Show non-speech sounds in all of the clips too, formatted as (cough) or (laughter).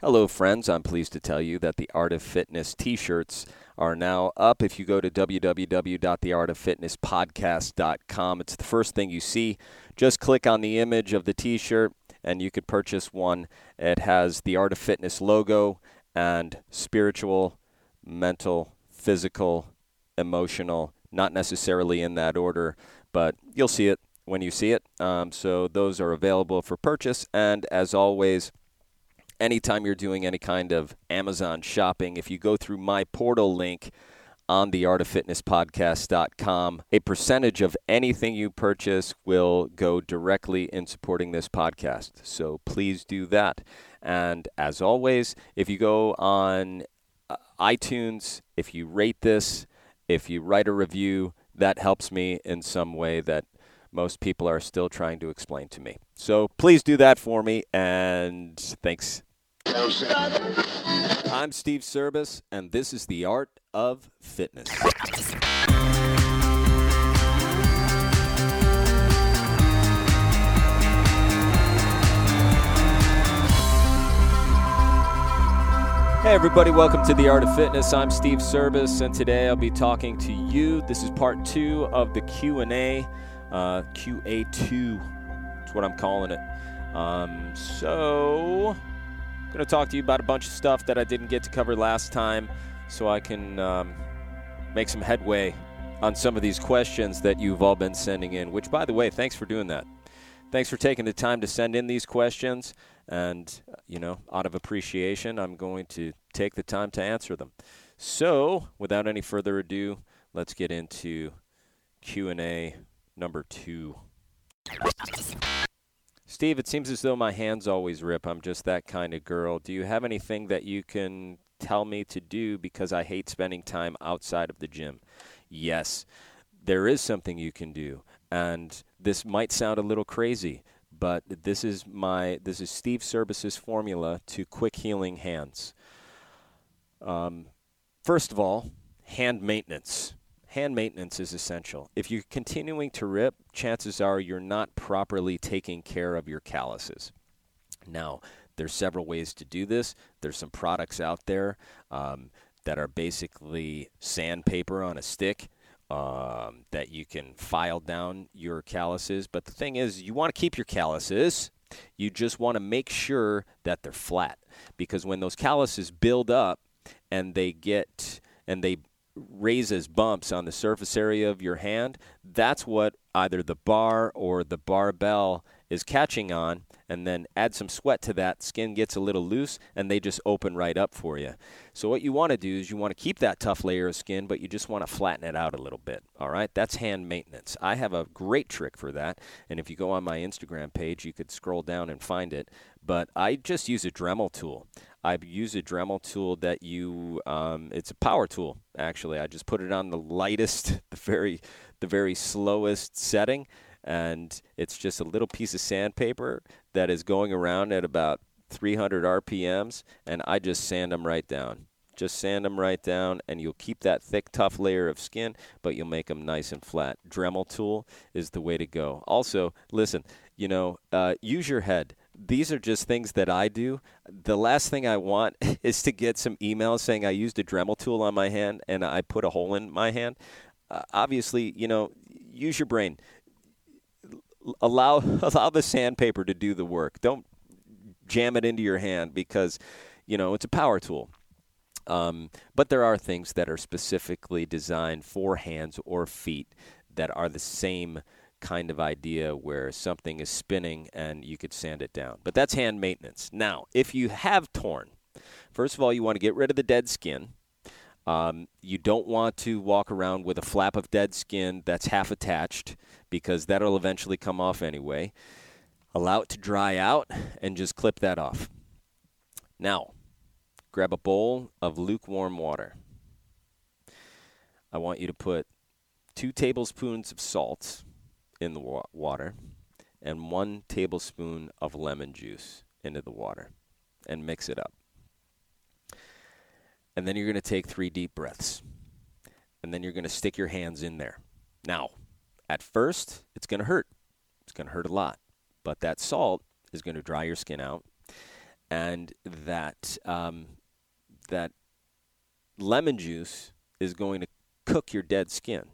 Hello, friends. I'm pleased to tell you that the Art of Fitness t shirts are now up. If you go to www.theartoffitnesspodcast.com, it's the first thing you see. Just click on the image of the t shirt and you could purchase one. It has the Art of Fitness logo and spiritual, mental, physical, emotional, not necessarily in that order, but you'll see it when you see it. Um, so those are available for purchase. And as always, anytime you're doing any kind of Amazon shopping, if you go through my portal link on the artoffitnesspodcast.com, a percentage of anything you purchase will go directly in supporting this podcast. So please do that. And as always, if you go on uh, iTunes, if you rate this, if you write a review, that helps me in some way that most people are still trying to explain to me. So please do that for me, and thanks I'm Steve Service, and this is the art of fitness. Hey everybody, welcome to the Art of Fitness. I'm Steve Service, and today I'll be talking to you. This is part two of the Q and A, uh, QA two. That's what I'm calling it. Um, so going to talk to you about a bunch of stuff that I didn't get to cover last time so I can um, make some headway on some of these questions that you've all been sending in, which, by the way, thanks for doing that. Thanks for taking the time to send in these questions. And, you know, out of appreciation, I'm going to take the time to answer them. So, without any further ado, let's get into Q&A number 2. Steve, it seems as though my hands always rip. I'm just that kind of girl. Do you have anything that you can tell me to do because I hate spending time outside of the gym? Yes, there is something you can do. And this might sound a little crazy, but this is my this is Steve Service's formula to quick healing hands. Um, first of all, hand maintenance hand maintenance is essential. If you're continuing to rip, chances are you're not properly taking care of your calluses. Now, there's several ways to do this. There's some products out there um, that are basically sandpaper on a stick um, that you can file down your calluses. But the thing is, you want to keep your calluses. You just want to make sure that they're flat because when those calluses build up and they get and they raises bumps on the surface area of your hand, that's what either the bar or the barbell is catching on and then add some sweat to that skin gets a little loose and they just open right up for you. So what you want to do is you want to keep that tough layer of skin but you just want to flatten it out a little bit all right? That's hand maintenance. I have a great trick for that and if you go on my instagram page you could scroll down and find it but i just use a dremel tool I use a Dremel tool that you. Um, it's a power tool actually. I just put it on the lightest, (laughs) the very, the very slowest setting, and it's just a little piece of sandpaper that is going around at about 300 RPMs, and I just sand them right down. Just sand them right down, and you'll keep that thick, tough layer of skin, but you'll make them nice and flat. Dremel tool is the way to go. Also, listen, you know, uh, use your head these are just things that I do. The last thing I want (laughs) is to get some emails saying I used a Dremel tool on my hand and I put a hole in my hand. Uh, obviously, you know, use your brain. Allow (laughs) allow the sandpaper to do the work. Don't jam it into your hand because, you know, it's a power tool. Um, but there are things that are specifically designed for hands or feet that are the same kind of idea where something is spinning and you could sand it down. But that's hand maintenance. Now, if you have torn, first of all, you want to get rid of the dead skin. Um, you don't want to walk around with a flap of dead skin that's half attached because that'll eventually come off anyway. Allow it to dry out and just clip that off. Now, grab a bowl of lukewarm water. I want you to put two tablespoons of salt in the wa- water and one tablespoon of lemon juice into the water and mix it up. And then you're going to take three deep breaths. And then you're going to stick your hands in there. Now, at first, it's going to hurt. It's going to hurt a lot. But that salt is going to dry your skin out. and that um, that lemon juice is going to cook your dead skin.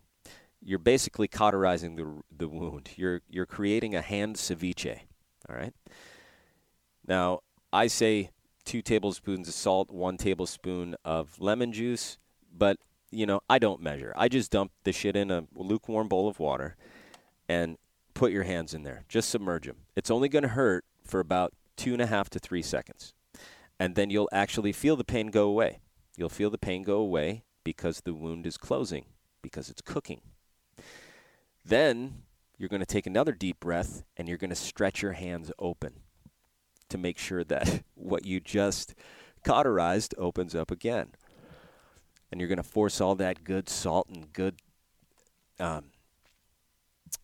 You're basically cauterizing the the wound. You're you're creating a hand ceviche. All right. Now I say two tablespoons of salt, one tablespoon of lemon juice, but you know I don't measure. I just dump the shit in a lukewarm bowl of water, and put your hands in there. Just submerge them. It's only going to hurt for about two and a half to three seconds. And then you'll actually feel the pain go away. You'll feel the pain go away because the wound is closing, because it's cooking. Then you're going to take another deep breath and you're going to stretch your hands open to make sure that (laughs) what you just cauterized opens up again. And you're going to force all that good salt and good um,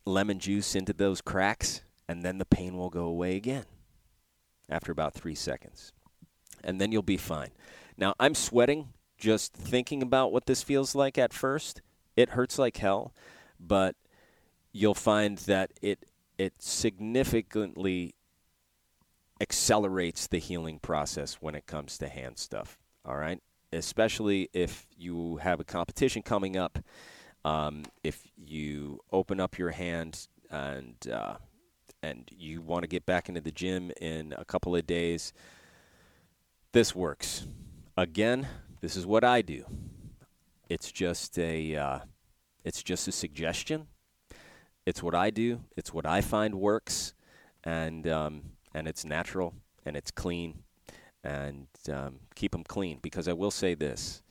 lemon juice into those cracks, and then the pain will go away again after about three seconds. And then you'll be fine. Now, I'm sweating just thinking about what this feels like at first. It hurts like hell, but you'll find that it it significantly accelerates the healing process when it comes to hand stuff. All right? Especially if you have a competition coming up um, if you open up your hand and uh, and you want to get back into the gym in a couple of days, this works. Again, this is what I do. It's just a uh, it's just a suggestion. It's what I do. It's what I find works, and um, and it's natural and it's clean, and um, keep them clean. Because I will say this: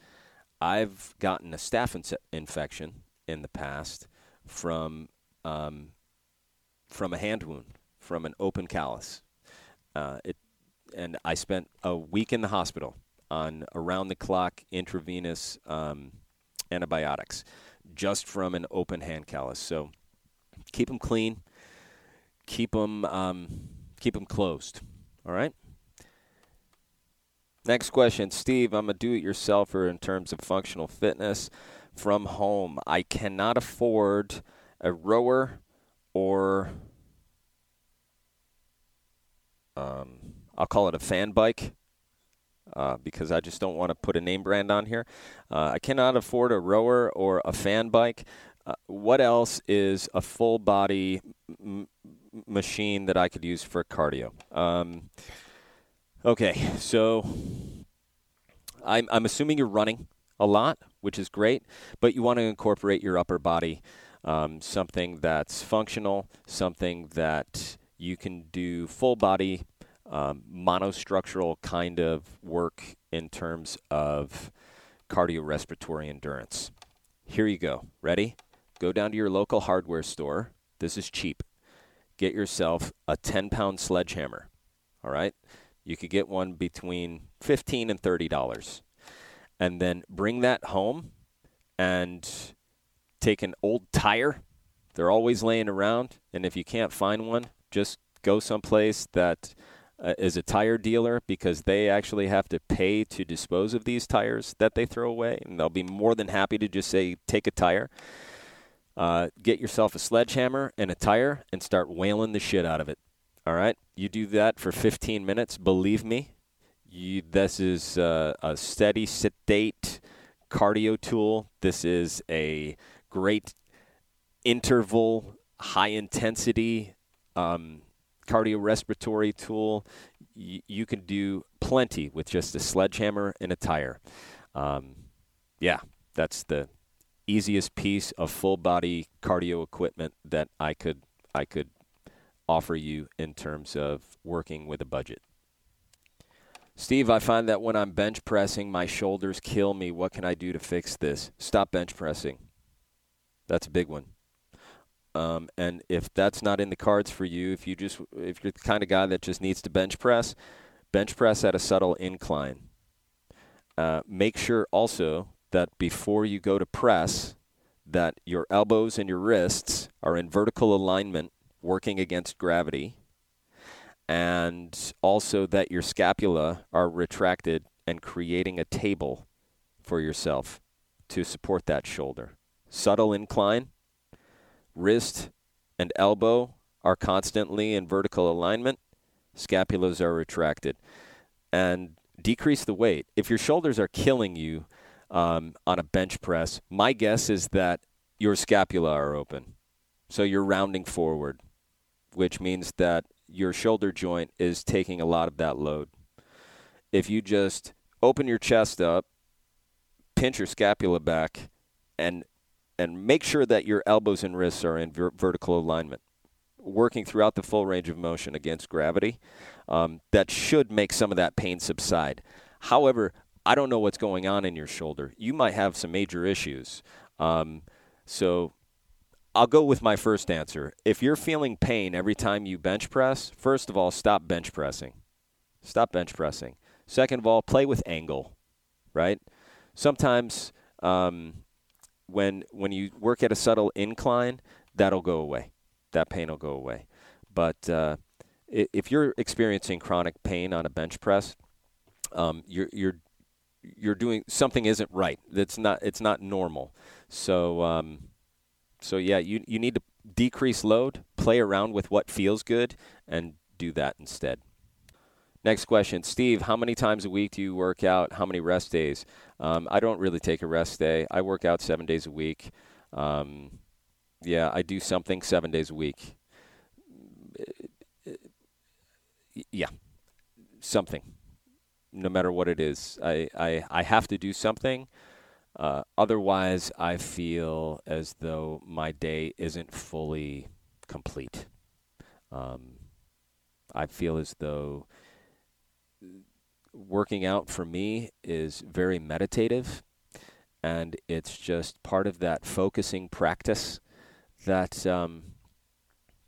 I've gotten a staph in- infection in the past from um, from a hand wound, from an open callus. Uh, it, and I spent a week in the hospital on around the clock intravenous um, antibiotics just from an open hand callus. So keep them clean, keep them um, keep them closed. All right. Next question, Steve. I'm a do-it-yourselfer in terms of functional fitness from home. I cannot afford a rower or um, I'll call it a fan bike uh, because I just don't want to put a name brand on here. Uh, I cannot afford a rower or a fan bike. Uh, what else is a full body m- machine that I could use for cardio? Um, Okay, so I'm I'm assuming you're running a lot, which is great, but you want to incorporate your upper body, um, something that's functional, something that you can do full body, um, monostructural kind of work in terms of cardiorespiratory endurance. Here you go. Ready? Go down to your local hardware store. This is cheap. Get yourself a 10 pound sledgehammer. All right? You could get one between 15 and $30. And then bring that home and take an old tire. They're always laying around. And if you can't find one, just go someplace that uh, is a tire dealer because they actually have to pay to dispose of these tires that they throw away. And they'll be more than happy to just say, take a tire. Uh, get yourself a sledgehammer and a tire and start wailing the shit out of it. All right, you do that for 15 minutes. Believe me, you, this is uh, a steady sedate cardio tool. This is a great interval, high intensity um, cardiorespiratory tool. You can do plenty with just a sledgehammer and a tire. Um, yeah, that's the easiest piece of full body cardio equipment that I could I could offer you in terms of working with a budget. Steve, I find that when I'm bench pressing, my shoulders kill me. What can I do to fix this? Stop bench pressing. That's a big one. Um, and if that's not in the cards for you, if you just if you're the kind of guy that just needs to bench press, bench press at a subtle incline. Uh, make sure also that before you go to press, that your elbows and your wrists are in vertical alignment working against gravity, and also that your scapula are retracted and creating a table for yourself to support that shoulder. Subtle incline, wrist and elbow are constantly in vertical alignment, scapulas are retracted. and decrease the weight. If your shoulders are killing you um, on a bench press, my guess is that your scapula are open. So you're rounding forward, which means that your shoulder joint is taking a lot of that load. If you just open your chest up, pinch your scapula back, and and make sure that your elbows and wrists are in ver- vertical alignment, working throughout the full range of motion against gravity, um, that should make some of that pain subside. However, I don't know what's going on in your shoulder. You might have some major issues. Um, so I'll go with my first answer. If you're feeling pain every time you bench press, first of all, stop bench pressing. Stop bench pressing. Second of all, play with angle, right? Sometimes um, when when you work at a subtle incline, that'll go away. That pain will go away. But uh, if you're experiencing chronic pain on a bench press, um, you're you're you're doing something isn't right. That's not it's not normal. So um, so yeah, you you need to decrease load, play around with what feels good, and do that instead. Next question, Steve. How many times a week do you work out? How many rest days? Um, I don't really take a rest day. I work out seven days a week. Um, yeah, I do something seven days a week. Yeah, something. No matter what it is, I, I, I have to do something. Uh, otherwise, I feel as though my day isn't fully complete. Um, I feel as though working out for me is very meditative and it's just part of that focusing practice that um,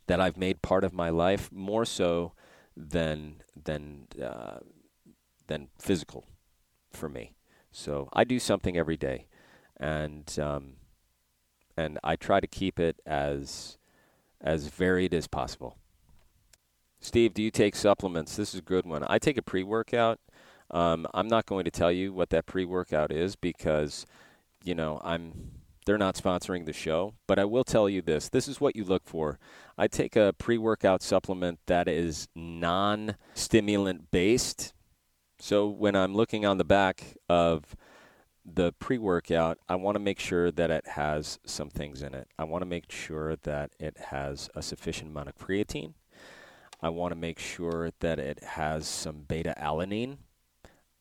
that I've made part of my life more so than than uh, than physical for me. So I do something every day, and um, and I try to keep it as as varied as possible. Steve, do you take supplements? This is a good one. I take a pre workout. Um, I'm not going to tell you what that pre workout is because, you know, I'm they're not sponsoring the show, but I will tell you this. This is what you look for. I take a pre workout supplement that is non stimulant based. So when I'm looking on the back of the pre workout, I want to make sure that it has some things in it. I want to make sure that it has a sufficient amount of creatine. I want to make sure that it has some beta alanine,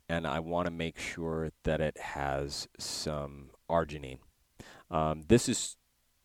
and I want to make sure that it has some arginine. Um, this is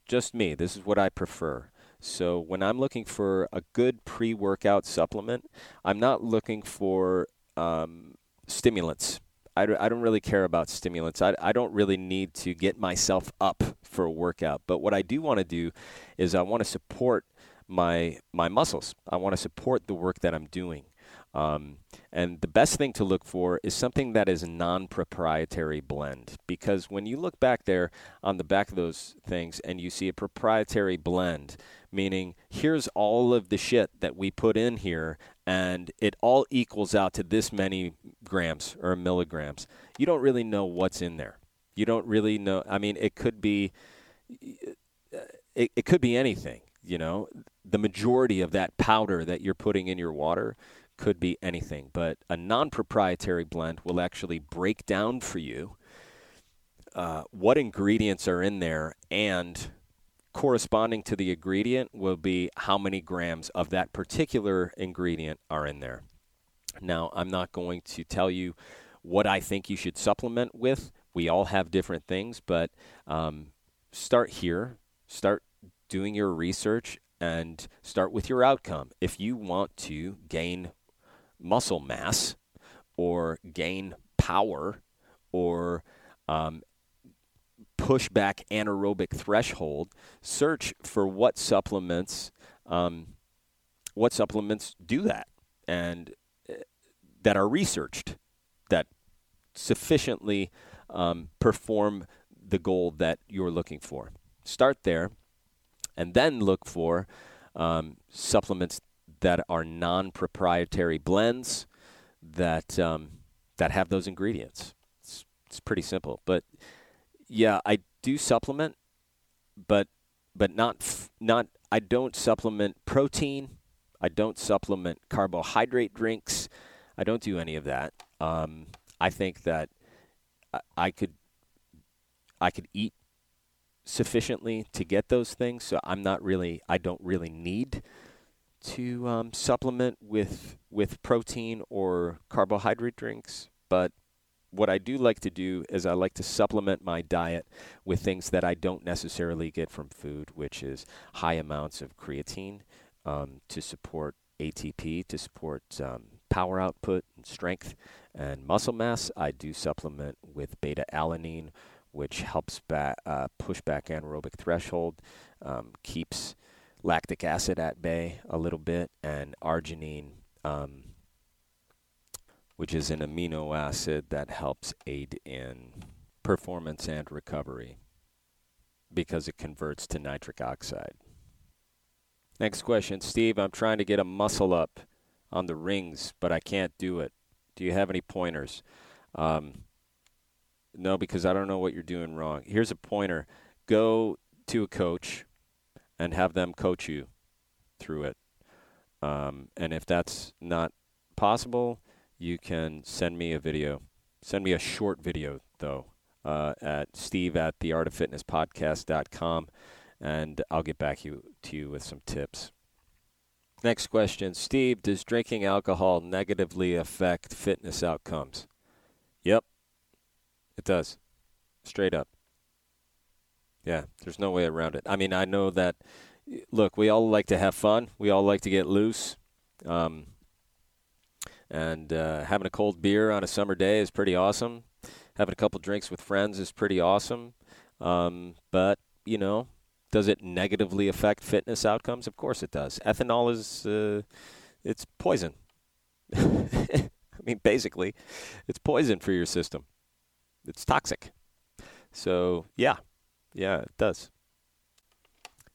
just me. This is what I prefer. So when I'm looking for a good pre-workout supplement, I'm not looking for um, stimulants. I, I don't really care about stimulants. I, I don't really need to get myself up for a workout. But what I do want to do is I want to support – my my muscles. I want to support the work that I'm doing. Um, and the best thing to look for is something that is a non-proprietary blend because when you look back there on the back of those things and you see a proprietary blend, meaning here's all of the shit that we put in here and it all equals out to this many grams or milligrams. You don't really know what's in there. You don't really know. I mean, it could be it, it could be anything you know, the majority of that powder that you're putting in your water could be anything, but a non proprietary blend will actually break down for you uh, what ingredients are in there and corresponding to the ingredient will be how many grams of that particular ingredient are in there. Now, I'm not going to tell you what I think you should supplement with. We all have different things, but um, start here. Start doing your research and start with your outcome. If you want to gain muscle mass or gain power or um, push back anaerobic threshold, search for what supplements um, what supplements do that and uh, that are researched that sufficiently um, perform the goal that you're looking for. Start there and then look for um, supplements that are non-proprietary blends that um, that have those ingredients. It's, it's pretty simple, but yeah, I do supplement, but but not f- not I don't supplement protein. I don't supplement carbohydrate drinks. I don't do any of that. Um, I think that I could I could eat sufficiently to get those things. So I'm not really I don't really need to um, supplement with with protein or carbohydrate drinks. But what I do like to do is I like to supplement my diet with things that I don't necessarily get from food, which is high amounts of creatine um, to support ATP, to support um, power output and strength and muscle mass. I do supplement with beta alanine, which helps back, uh, push back anaerobic threshold, um, keeps lactic acid at bay a little bit, and arginine, um, which is an amino acid that helps aid in performance and recovery because it converts to nitric oxide. Next question, Steve. I'm trying to get a muscle up on the rings, but I can't do it. Do you have any pointers? Um, no, because I don't know what you're doing wrong. Here's a pointer go to a coach and have them coach you through it. Um, and if that's not possible, you can send me a video. Send me a short video, though, uh, at steve at theartoffitnesspodcast.com, and I'll get back you, to you with some tips. Next question. Steve, does drinking alcohol negatively affect fitness outcomes? Yep, it does. Straight up. Yeah, there's no way around it. I mean, I know that, look, we all like to have fun, we all like to get loose. Um, and uh, having a cold beer on a summer day is pretty awesome. Having a couple drinks with friends is pretty awesome. Um, but, you know, does it negatively affect fitness outcomes? Of course it does. Ethanol is uh, it's poison. (laughs) I mean, basically, it's poison for your system. It's toxic. So yeah, yeah, it does.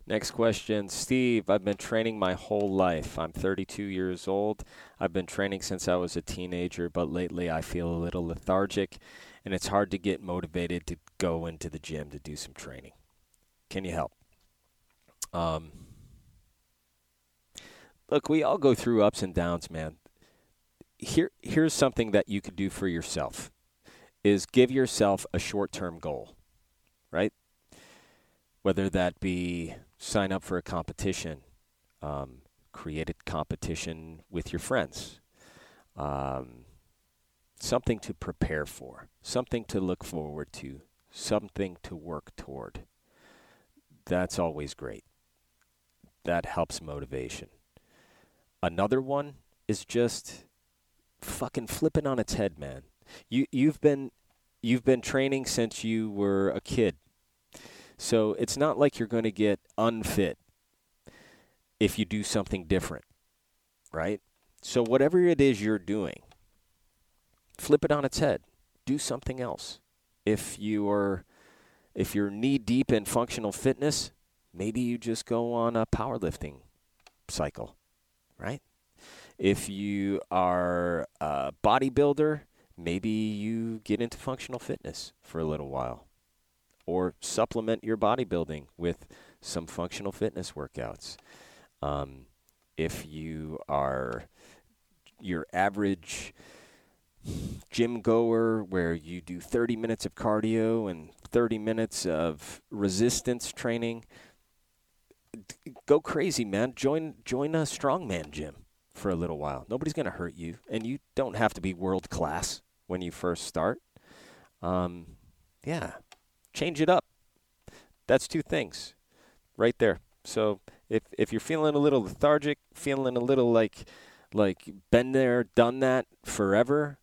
Next question, Steve. I've been training my whole life. I'm 32 years old. I've been training since I was a teenager, but lately I feel a little lethargic and it's hard to get motivated to go into the gym to do some training. Can you help? Um, look, we all go through ups and downs, man. Here, here's something that you could do for yourself: is give yourself a short-term goal, right? Whether that be sign up for a competition, um, create a competition with your friends, um, something to prepare for, something to look forward to, something to work toward. That's always great that helps motivation. Another one is just fucking flipping on its head, man. You you've been you've been training since you were a kid. So it's not like you're going to get unfit if you do something different. Right? So whatever it is you're doing, flip it on its head. Do something else. If you are if you're knee deep in functional fitness, maybe you just go on a powerlifting cycle, right? If you are a bodybuilder, maybe you get into functional fitness for a little while or supplement your bodybuilding with some functional fitness workouts. Um, if you are your average gym goer where you do 30 minutes of cardio and 30 minutes of resistance training, go crazy, man. Join join a strongman gym for a little while. Nobody's going to hurt you, and you don't have to be world class when you first start. Um, yeah, change it up. That's two things, right there. So if if you're feeling a little lethargic, feeling a little like like been there, done that forever,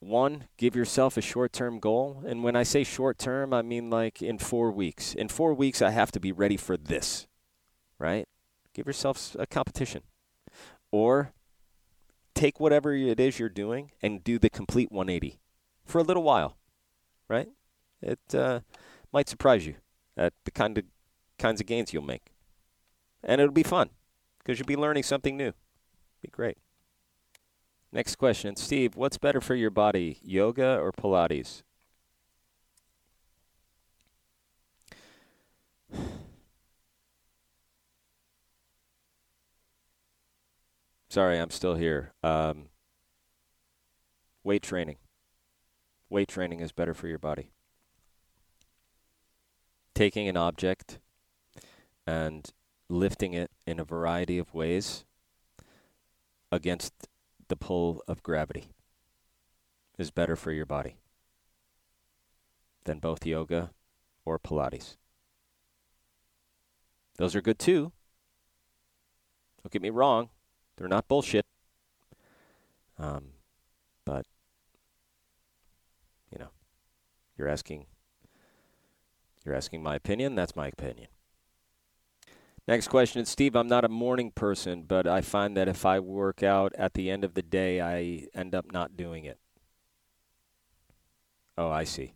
one, give yourself a short term goal. And when I say short term, I mean like in four weeks. In four weeks, I have to be ready for this right? Give yourself a competition. Or take whatever it is you're doing and do the complete 180 for a little while, right? It uh, might surprise you at the kind of kinds of gains you'll make. And it'll be fun because you'll be learning something new. Be great. Next question, Steve, what's better for your body, yoga or Pilates? (sighs) Sorry, I'm still here. Um, weight training. Weight training is better for your body. Taking an object and lifting it in a variety of ways against the pull of gravity is better for your body than both yoga or Pilates. Those are good too. Don't get me wrong, they're not bullshit. Um, but, you know, you're asking. You're asking my opinion. That's my opinion. Next question, Steve. I'm not a morning person, but I find that if I work out at the end of the day, I end up not doing it. Oh, I see.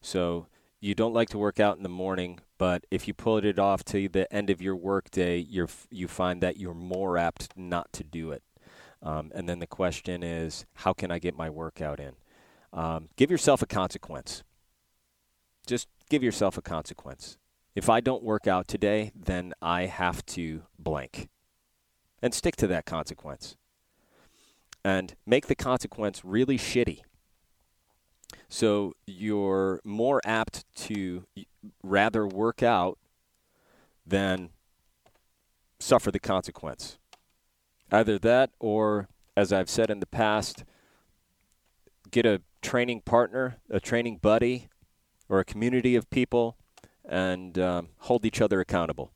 So you don't like to work out in the morning, but if you pull it off to the end of your workday, you you find that you're more apt not to do it. Um, and then the question is, how can I get my workout in? Um, give yourself a consequence. Just give yourself a consequence. If I don't work out today, then I have to blank. And stick to that consequence. And make the consequence really shitty. So you're more apt to rather work out than suffer the consequence. Either that or, as I've said in the past, get a training partner, a training buddy, or a community of people and um, hold each other accountable.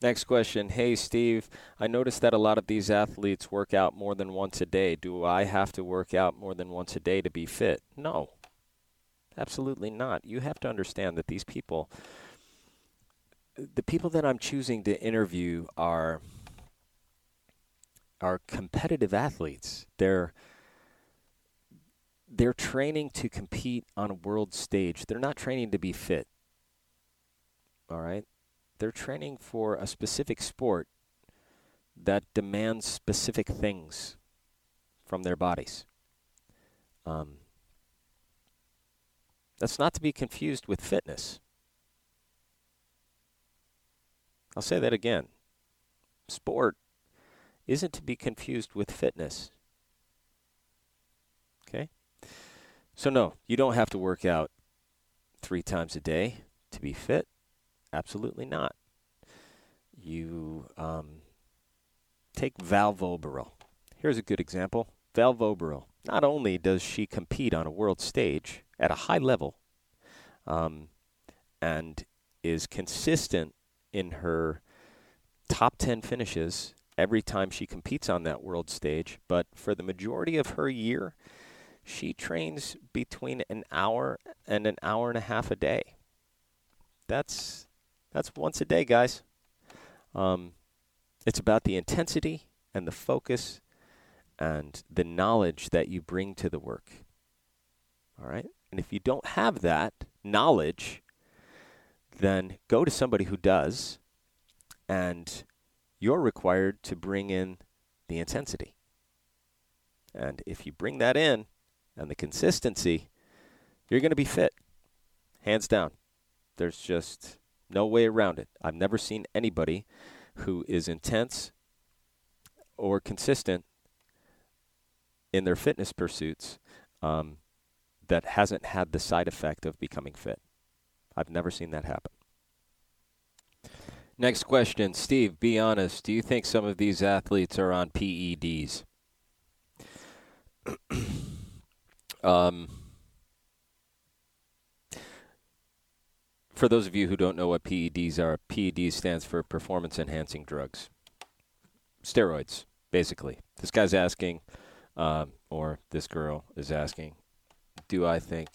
Next question. Hey, Steve, I noticed that a lot of these athletes work out more than once a day. Do I have to work out more than once a day to be fit? No, absolutely not. You have to understand that these people, the people that I'm choosing to interview are are competitive athletes. They're they're training to compete on a world stage. They're not training to be fit. All right? They're training for a specific sport that demands specific things from their bodies. Um, that's not to be confused with fitness. I'll say that again. Sport isn't to be confused with fitness. Okay? So, no, you don't have to work out three times a day to be fit. Absolutely not. You um, take Val Voboril. Here's a good example. Val Voboril. Not only does she compete on a world stage at a high level um, and is consistent in her top 10 finishes every time she competes on that world stage, but for the majority of her year, she trains between an hour and an hour and a half a day. That's that's once a day, guys. Um, it's about the intensity and the focus and the knowledge that you bring to the work. All right? And if you don't have that knowledge, then go to somebody who does and you're required to bring in the intensity. And if you bring that in and the consistency, you're going to be fit. Hands down. There's just no way around it. I've never seen anybody who is intense or consistent in their fitness pursuits um, that hasn't had the side effect of becoming fit. I've never seen that happen. Next question, Steve. Be honest. Do you think some of these athletes are on PEDs? (clears throat) um, for those of you who don't know what PEDs are, PED stands for performance enhancing drugs. Steroids, basically. This guy's asking, um, or this girl is asking, do I think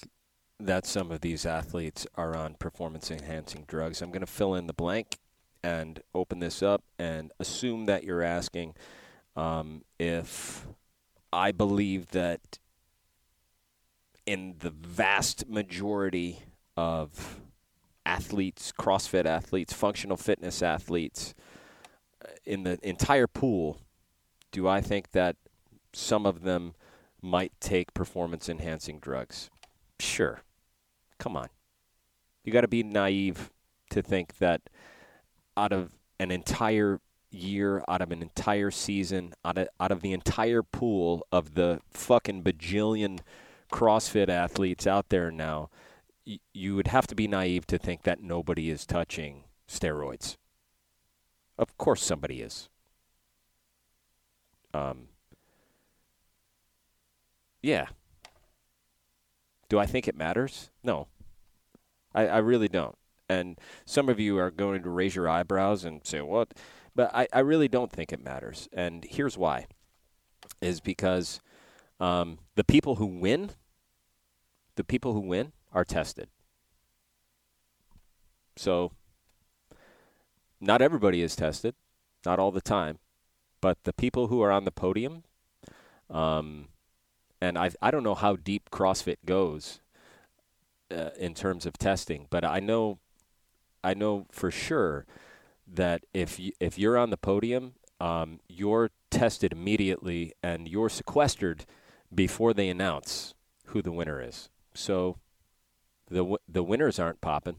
that some of these athletes are on performance enhancing drugs? I'm going to fill in the blank and open this up and assume that you're asking um, if I believe that in the vast majority of athletes, CrossFit athletes, functional fitness athletes, uh, in the entire pool, do I think that some of them might take performance enhancing drugs? Sure. Come on. You got to be naive to think that out of an entire year, out of an entire season, out of, out of the entire pool of the fucking bajillion CrossFit athletes out there now, y- you would have to be naive to think that nobody is touching steroids. Of course, somebody is. Um, yeah. Do I think it matters? No. I, I really don't. And some of you are going to raise your eyebrows and say, what? But I, I really don't think it matters. And here's why is because um, the people who win, the people who win are tested. So not everybody is tested, not all the time, but the people who are on the podium, um, and I I don't know how deep CrossFit goes uh, in terms of testing, but I know I know for sure that if you, if you're on the podium, um, you're tested immediately and you're sequestered before they announce who the winner is. So the the winners aren't popping.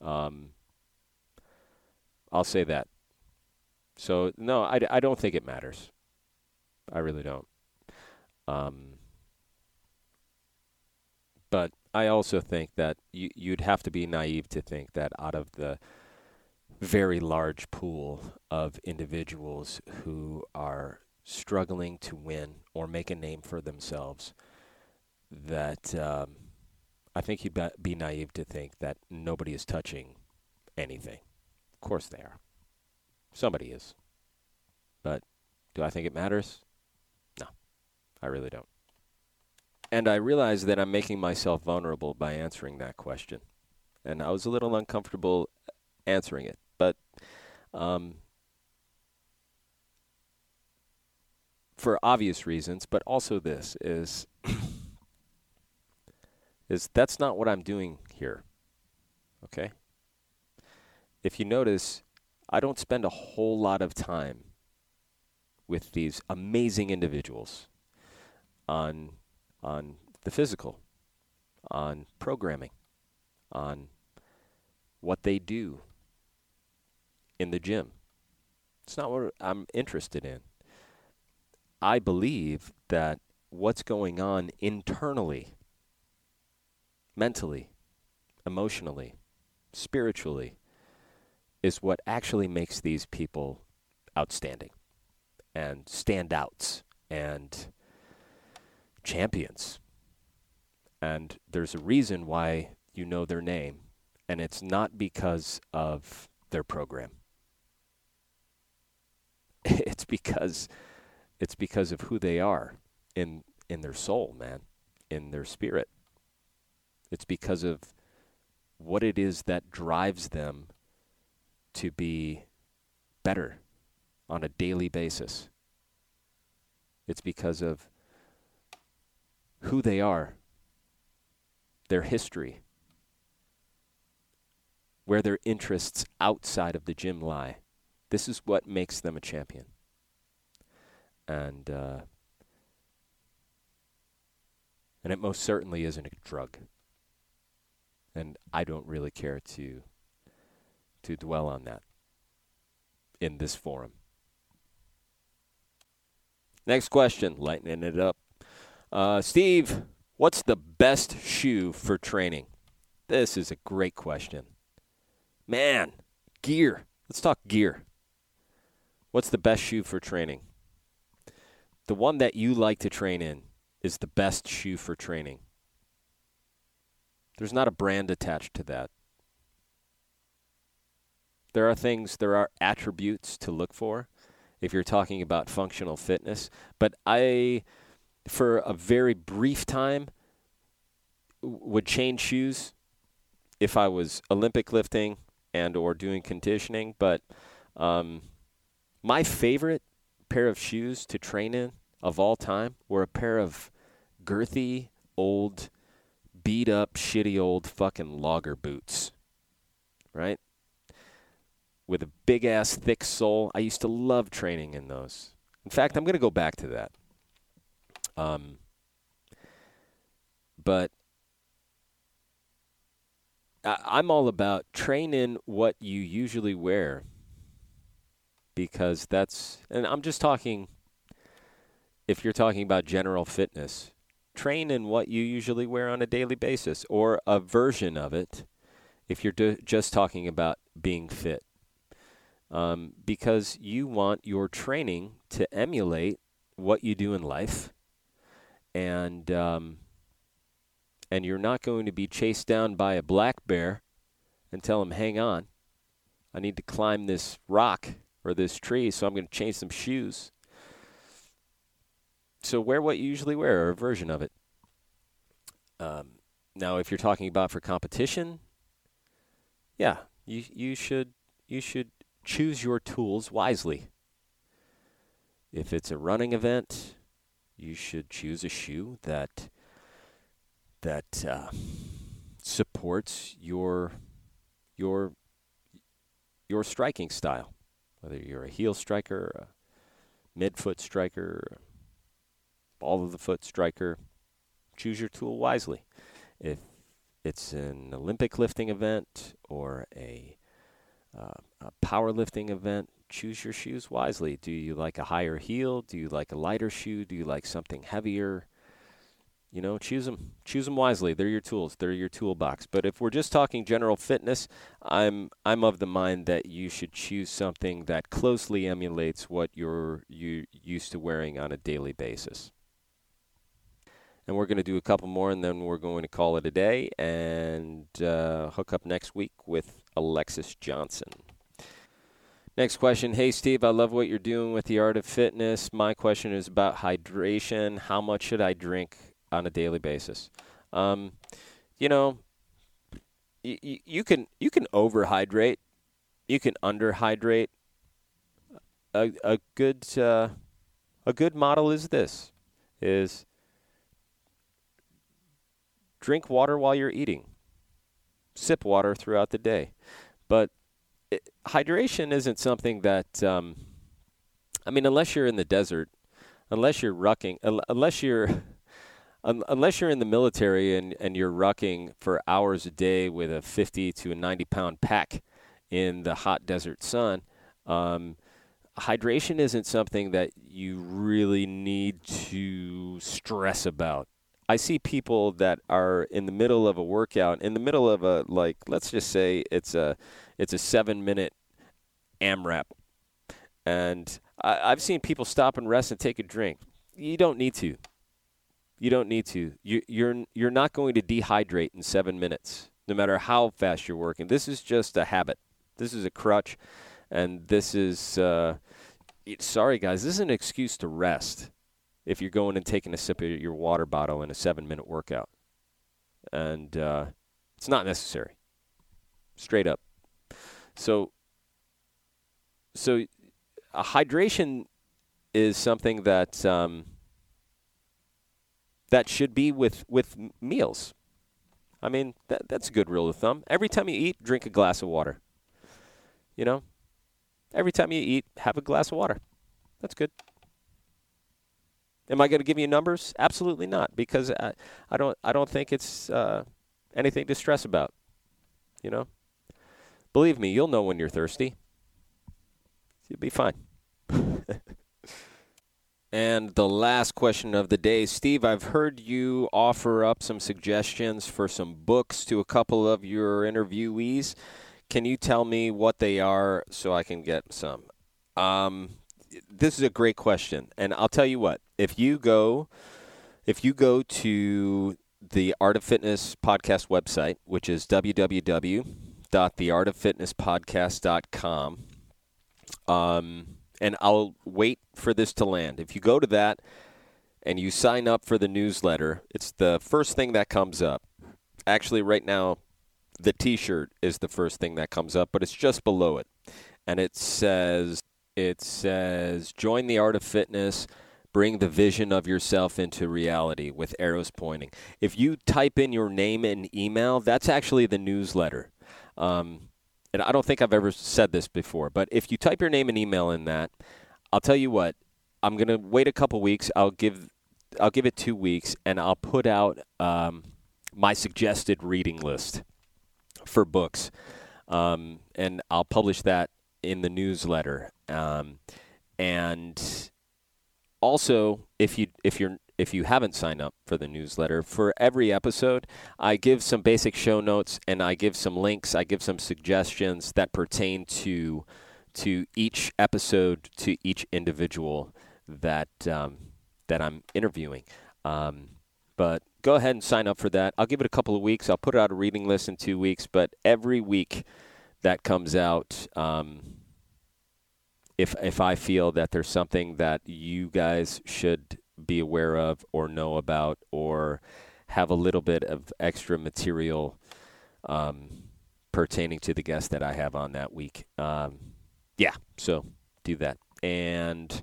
Um, I'll say that. So no, I, I don't think it matters. I really don't. Um, but I also think that you, you'd have to be naive to think that out of the very large pool of individuals who are struggling to win or make a name for themselves, that um, I think you'd be naive to think that nobody is touching anything. Of course they are. Somebody is. But do I think it matters? No, I really don't. And I realize that I'm making myself vulnerable by answering that question. And I was a little uncomfortable answering it. But um, for obvious reasons, but also this is is that's not what I'm doing here. Okay? If you notice, I don't spend a whole lot of time with these amazing individuals on on the physical, on programming, on what they do in the gym. It's not what I'm interested in. I believe that what's going on internally, mentally, emotionally, spiritually, is what actually makes these people outstanding and standouts and champions. And there's a reason why you know their name, and it's not because of their program. (laughs) It's because it's because of who they are in in their soul, man, in their spirit. It's because of what it is that drives them to be better on a daily basis. It's because of who they are, their history, where their interests outside of the gym lie. This is what makes them a champion. And uh, and it most certainly isn't a drug. And I don't really care to to dwell on that in this forum. Next question, lightening it up. Uh, Steve, what's the best shoe for training? This is a great question. Man, gear. Let's talk gear. What's the best shoe for training? The one that you like to train in is the best shoe for training. There's not a brand attached to that. There are things, there are attributes to look for if you're talking about functional fitness. But I for a very brief time would change shoes if I was Olympic lifting and or doing conditioning. But um, my favorite pair of shoes to train in of all time were a pair of girthy, old, beat up, shitty old fucking logger boots. Right? With a big ass thick sole. I used to love training in those. In fact, I'm going to go back to that. Um, but I, I'm all about train in what you usually wear because that's, and I'm just talking, if you're talking about general fitness, train in what you usually wear on a daily basis or a version of it if you're do, just talking about being fit. Um, because you want your training to emulate what you do in life, and um, and you're not going to be chased down by a black bear and tell him, "Hang on, I need to climb this rock or this tree, so I'm going to change some shoes." So wear what you usually wear, or a version of it. Um, now, if you're talking about for competition, yeah, you you should you should choose your tools wisely. If it's a running event, you should choose a shoe that that uh, supports your your your striking style. Whether you're a heel striker, a midfoot striker, ball of the foot striker, choose your tool wisely. If it's an Olympic lifting event or a, uh, a powerlifting event, choose your shoes wisely. Do you like a higher heel? Do you like a lighter shoe? Do you like something heavier? You know, choose them. Choose them wisely. They're your tools. They're your toolbox. But if we're just talking general fitness, I'm I'm of the mind that you should choose something that closely emulates what you're you used to wearing on a daily basis and we're going to do a couple more, and then we're going to call it a day and uh, hook up next week with Alexis Johnson. Next question. Hey, Steve, I love what you're doing with the art of fitness. My question is about hydration. How much should I drink on a daily basis? Um, you know, y- you can you can overhydrate, you can underhydrate. A a good uh, a good model is this: is drink water while you're eating. Sip water throughout the day. But it, hydration isn't something that, um, I mean, unless you're in the desert, unless you're rucking, unless you're. (laughs) unless you're in the military and, and you're rucking for hours a day with a 50 to a 90 pound pack in the hot desert sun, um, hydration isn't something that you really need to stress about. I see people that are in the middle of a workout, in the middle of a like, let's just say it's a it's a seven minute AMRAP, and I, I've seen people stop and rest and take a drink. You don't need to. You don't need to. You, you're you're not going to dehydrate in seven minutes, no matter how fast you're working. This is just a habit. This is a crutch, and this is. Uh, sorry, guys. This is an excuse to rest if you're going and taking a sip of your water bottle in a seven minute workout. And uh, it's not necessary. Straight up. So, so a hydration is something that um, that should be with with meals. I mean, that, that's a good rule of thumb. Every time you eat, drink a glass of water. You know, every time you eat, have a glass of water. That's good. Am I going to give you numbers? Absolutely not, because I, I don't I don't think it's uh, anything to stress about. You know, believe me, you'll know when you're thirsty. You'll be fine. (laughs) and the last question of the day, Steve, I've heard you offer up some suggestions for some books to a couple of your interviewees. Can you tell me what they are so I can get some? Um, this is a great question, and I'll tell you what. If you go, if you go to the Art of Fitness podcast website, which is www.theartoffitnesspodcast.com, um, and I'll wait for this to land. If you go to that and you sign up for the newsletter, it's the first thing that comes up. Actually, right now, the T-shirt is the first thing that comes up, but it's just below it, and it says it says, Join the art of fitness. Bring the vision of yourself into reality with arrows pointing. If you type in your name and email, that's actually the newsletter. Um, and I don't think I've ever said this before, but if you type your name and email in that, I'll tell you what, I'm going to wait a couple weeks. I'll give I'll give it two weeks, and I'll put out um, my suggested reading list for books, um, and I'll publish that in the newsletter Um, and also, if you if you're if you haven't signed up for the newsletter, for every episode, I give some basic show notes and I give some links. I give some suggestions that pertain to to each episode, to each individual that um, that I'm interviewing. Um, but go ahead and sign up for that. I'll give it a couple of weeks. I'll put out a reading list in two weeks. But every week that comes out, um, if if I feel that there's something that you guys should be aware of or know about or have a little bit of extra material um, pertaining to the guest that I have on that week. Um, yeah, so do that. And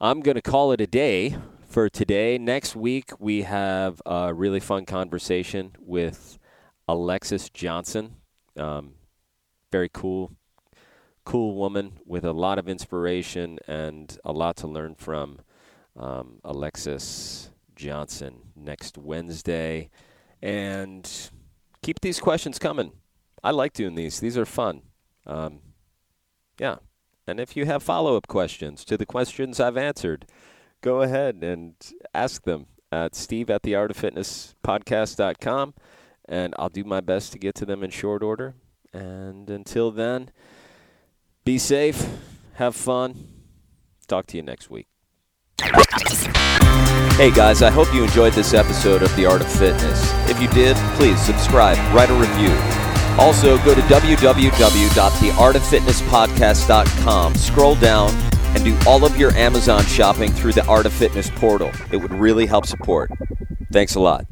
I'm going to call it a day for today. Next week, we have a really fun conversation with Alexis Johnson. Um, very cool, cool woman with a lot of inspiration and a lot to learn from um, Alexis Johnson next Wednesday. And keep these questions coming. I like doing these, these are fun. Um, yeah. And if you have follow up questions to the questions I've answered, go ahead and ask them at steve at the art of fitness podcast.com. And I'll do my best to get to them in short order. And until then, be safe, have fun. Talk to you next week. Hey guys, I hope you enjoyed this episode of The Art of Fitness. If you did, please subscribe, write a review. Also, go to www.theartoffitnesspodcast.com, scroll down, and do all of your Amazon shopping through the Art of Fitness portal. It would really help support. Thanks a lot.